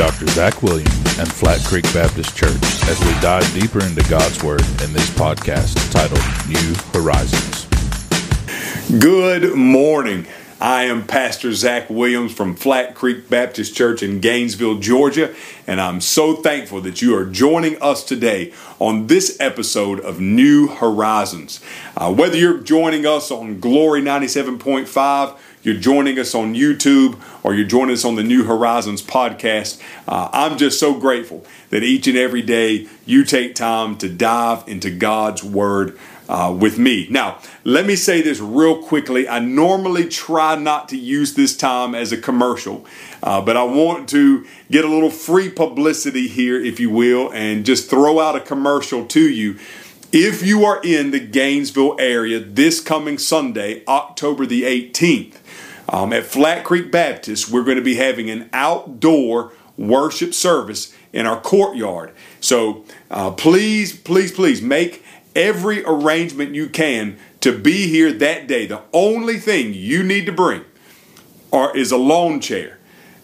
Dr. Zach Williams and Flat Creek Baptist Church as we dive deeper into God's Word in this podcast titled New Horizons. Good morning. I am Pastor Zach Williams from Flat Creek Baptist Church in Gainesville, Georgia, and I'm so thankful that you are joining us today on this episode of New Horizons. Uh, whether you're joining us on Glory 97.5, you're joining us on YouTube, or you're joining us on the New Horizons podcast, uh, I'm just so grateful that each and every day you take time to dive into God's Word uh, with me. Now, let me say this real quickly. I normally try not to use this time as a commercial, uh, but I want to get a little free publicity here, if you will, and just throw out a commercial to you. If you are in the Gainesville area this coming Sunday, October the 18th, um, at Flat Creek Baptist, we're going to be having an outdoor worship service in our courtyard. So uh, please, please, please make every arrangement you can to be here that day. The only thing you need to bring are, is a lawn chair.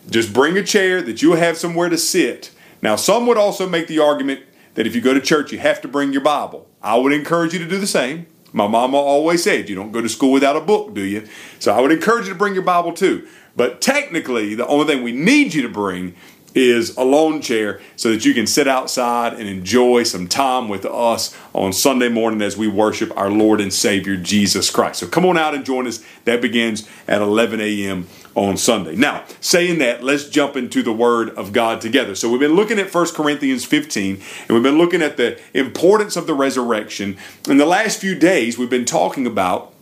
Just bring a chair that you'll have somewhere to sit. Now, some would also make the argument that if you go to church, you have to bring your Bible. I would encourage you to do the same. My mama always said, you don't go to school without a book, do you? So I would encourage you to bring your Bible too. But technically, the only thing we need you to bring is a lawn chair so that you can sit outside and enjoy some time with us on Sunday morning as we worship our Lord and Savior Jesus Christ. So come on out and join us. That begins at 11 a.m. on Sunday. Now, saying that, let's jump into the Word of God together. So we've been looking at 1 Corinthians 15 and we've been looking at the importance of the resurrection. In the last few days, we've been talking about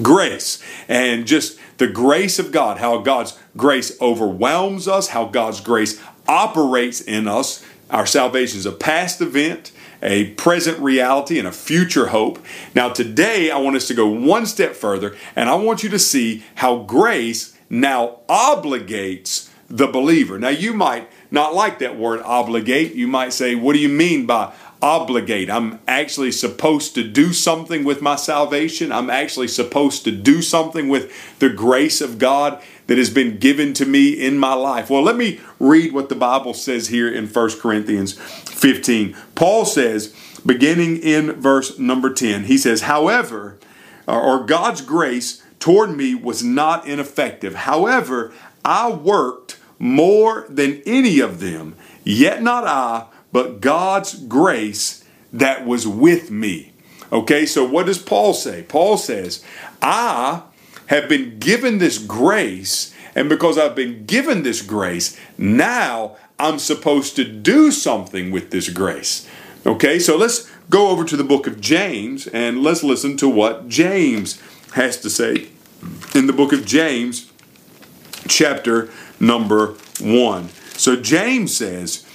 grace and just the grace of God, how God's grace overwhelms us, how God's grace operates in us. Our salvation is a past event, a present reality, and a future hope. Now, today, I want us to go one step further, and I want you to see how grace now obligates the believer. Now, you might not like that word obligate. You might say, What do you mean by obligate. I'm actually supposed to do something with my salvation. I'm actually supposed to do something with the grace of God that has been given to me in my life. Well, let me read what the Bible says here in 1 Corinthians 15. Paul says, beginning in verse number 10, he says, However, or God's grace toward me was not ineffective. However, I worked more than any of them, yet not I but God's grace that was with me. Okay, so what does Paul say? Paul says, I have been given this grace, and because I've been given this grace, now I'm supposed to do something with this grace. Okay, so let's go over to the book of James and let's listen to what James has to say in the book of James, chapter number one. So James says,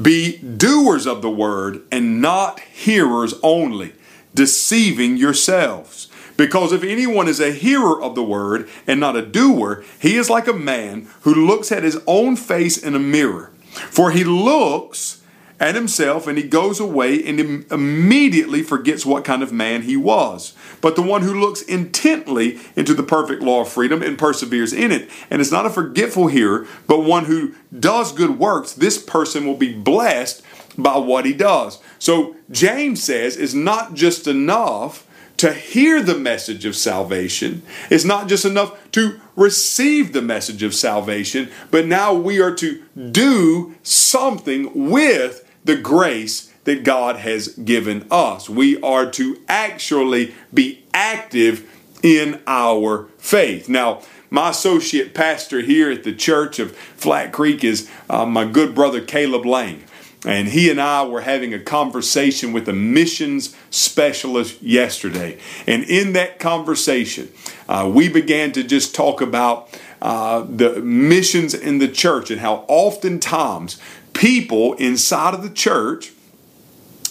be doers of the word and not hearers only, deceiving yourselves. Because if anyone is a hearer of the word and not a doer, he is like a man who looks at his own face in a mirror. For he looks at himself and he goes away and immediately forgets what kind of man he was. But the one who looks intently into the perfect law of freedom and perseveres in it, and is not a forgetful hearer, but one who does good works, this person will be blessed by what he does. So James says it's not just enough to hear the message of salvation. It's not just enough to receive the message of salvation, but now we are to do something with the grace that God has given us. We are to actually be active in our faith. Now, my associate pastor here at the church of Flat Creek is uh, my good brother Caleb Lang. And he and I were having a conversation with a missions specialist yesterday. And in that conversation, uh, we began to just talk about uh, the missions in the church and how oftentimes people inside of the church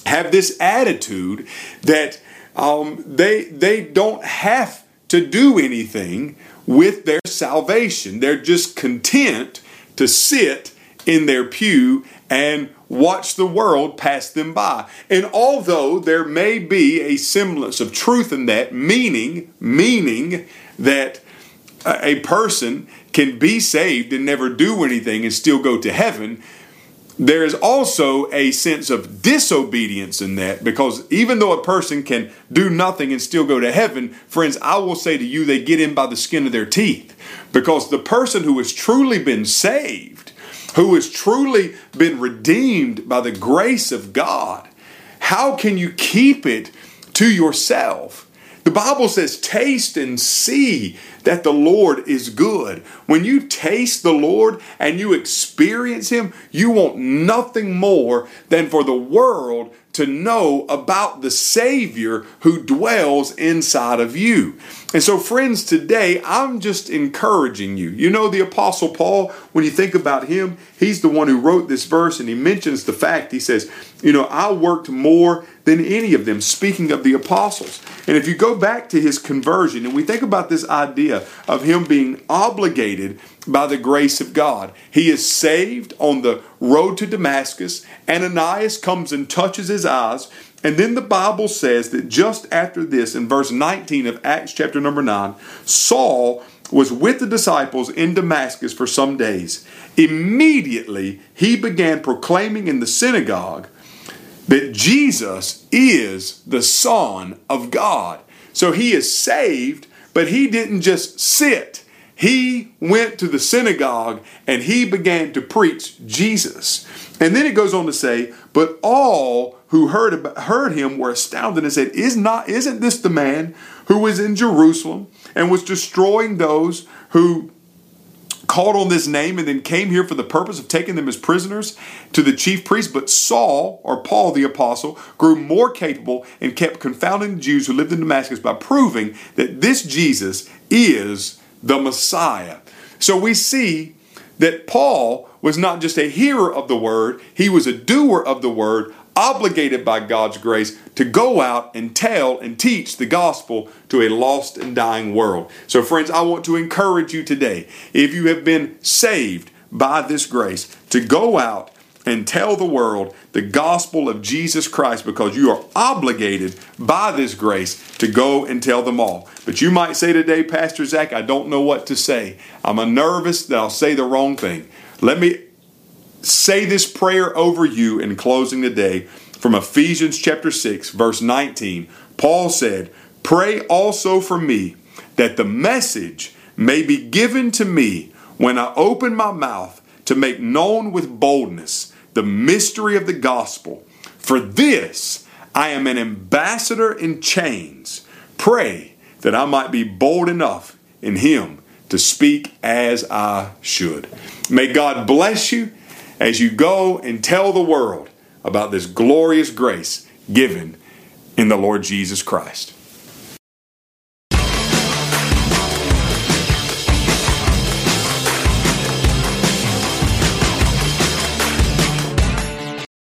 have this attitude that um, they they don't have to do anything with their salvation. They're just content to sit in their pew and watch the world pass them by. And although there may be a semblance of truth in that, meaning meaning that a person can be saved and never do anything and still go to heaven, there is also a sense of disobedience in that because even though a person can do nothing and still go to heaven, friends, I will say to you, they get in by the skin of their teeth because the person who has truly been saved, who has truly been redeemed by the grace of God, how can you keep it to yourself? The Bible says, taste and see that the Lord is good. When you taste the Lord and you experience Him, you want nothing more than for the world to know about the Savior who dwells inside of you. And so, friends, today I'm just encouraging you. You know, the Apostle Paul, when you think about him, he's the one who wrote this verse and he mentions the fact, he says, You know, I worked more than any of them, speaking of the apostles. And if you go back to his conversion and we think about this idea of him being obligated by the grace of God, he is saved on the road to Damascus. Ananias comes and touches his eyes. And then the Bible says that just after this, in verse 19 of Acts chapter number 9, Saul was with the disciples in Damascus for some days. Immediately, he began proclaiming in the synagogue that Jesus is the Son of God. So he is saved, but he didn't just sit. He went to the synagogue and he began to preach Jesus. And then it goes on to say, but all who heard about, heard him were astounded and said, "Is not isn't this the man who was in Jerusalem and was destroying those who called on this name and then came here for the purpose of taking them as prisoners to the chief priest. But Saul, or Paul the apostle, grew more capable and kept confounding the Jews who lived in Damascus by proving that this Jesus is the Messiah. So we see that Paul was not just a hearer of the word, he was a doer of the word, obligated by God's grace to go out and tell and teach the gospel to a lost and dying world. So, friends, I want to encourage you today, if you have been saved by this grace, to go out and tell the world the gospel of Jesus Christ because you are obligated by this grace to go and tell them all. But you might say today, Pastor Zach, I don't know what to say. I'm a nervous that I'll say the wrong thing. Let me say this prayer over you in closing the day from Ephesians chapter 6, verse 19. Paul said, Pray also for me that the message may be given to me when I open my mouth to make known with boldness the mystery of the gospel. For this I am an ambassador in chains. Pray that I might be bold enough in him to speak as I should. May God bless you as you go and tell the world about this glorious grace given in the Lord Jesus Christ.